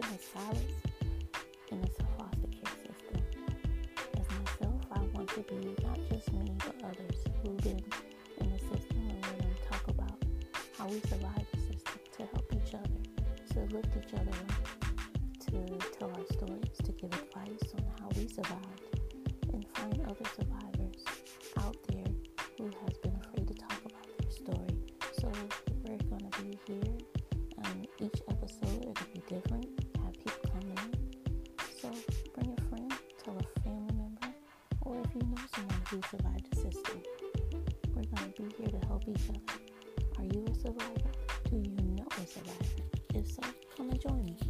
people like Silas in the foster care system. As myself, I want to be not just me, but others who did been in the system and we're going to talk about how we survived the system, to help each other, to lift each other up, to tell our stories, to give advice on how we survived, and find other survivors out there who has been afraid to talk about their story. So we're going to be here on um, each episode. Someone who survived the system. We're going to be here to help each other. Are you a survivor? Do you know a survivor? If so, come and join me.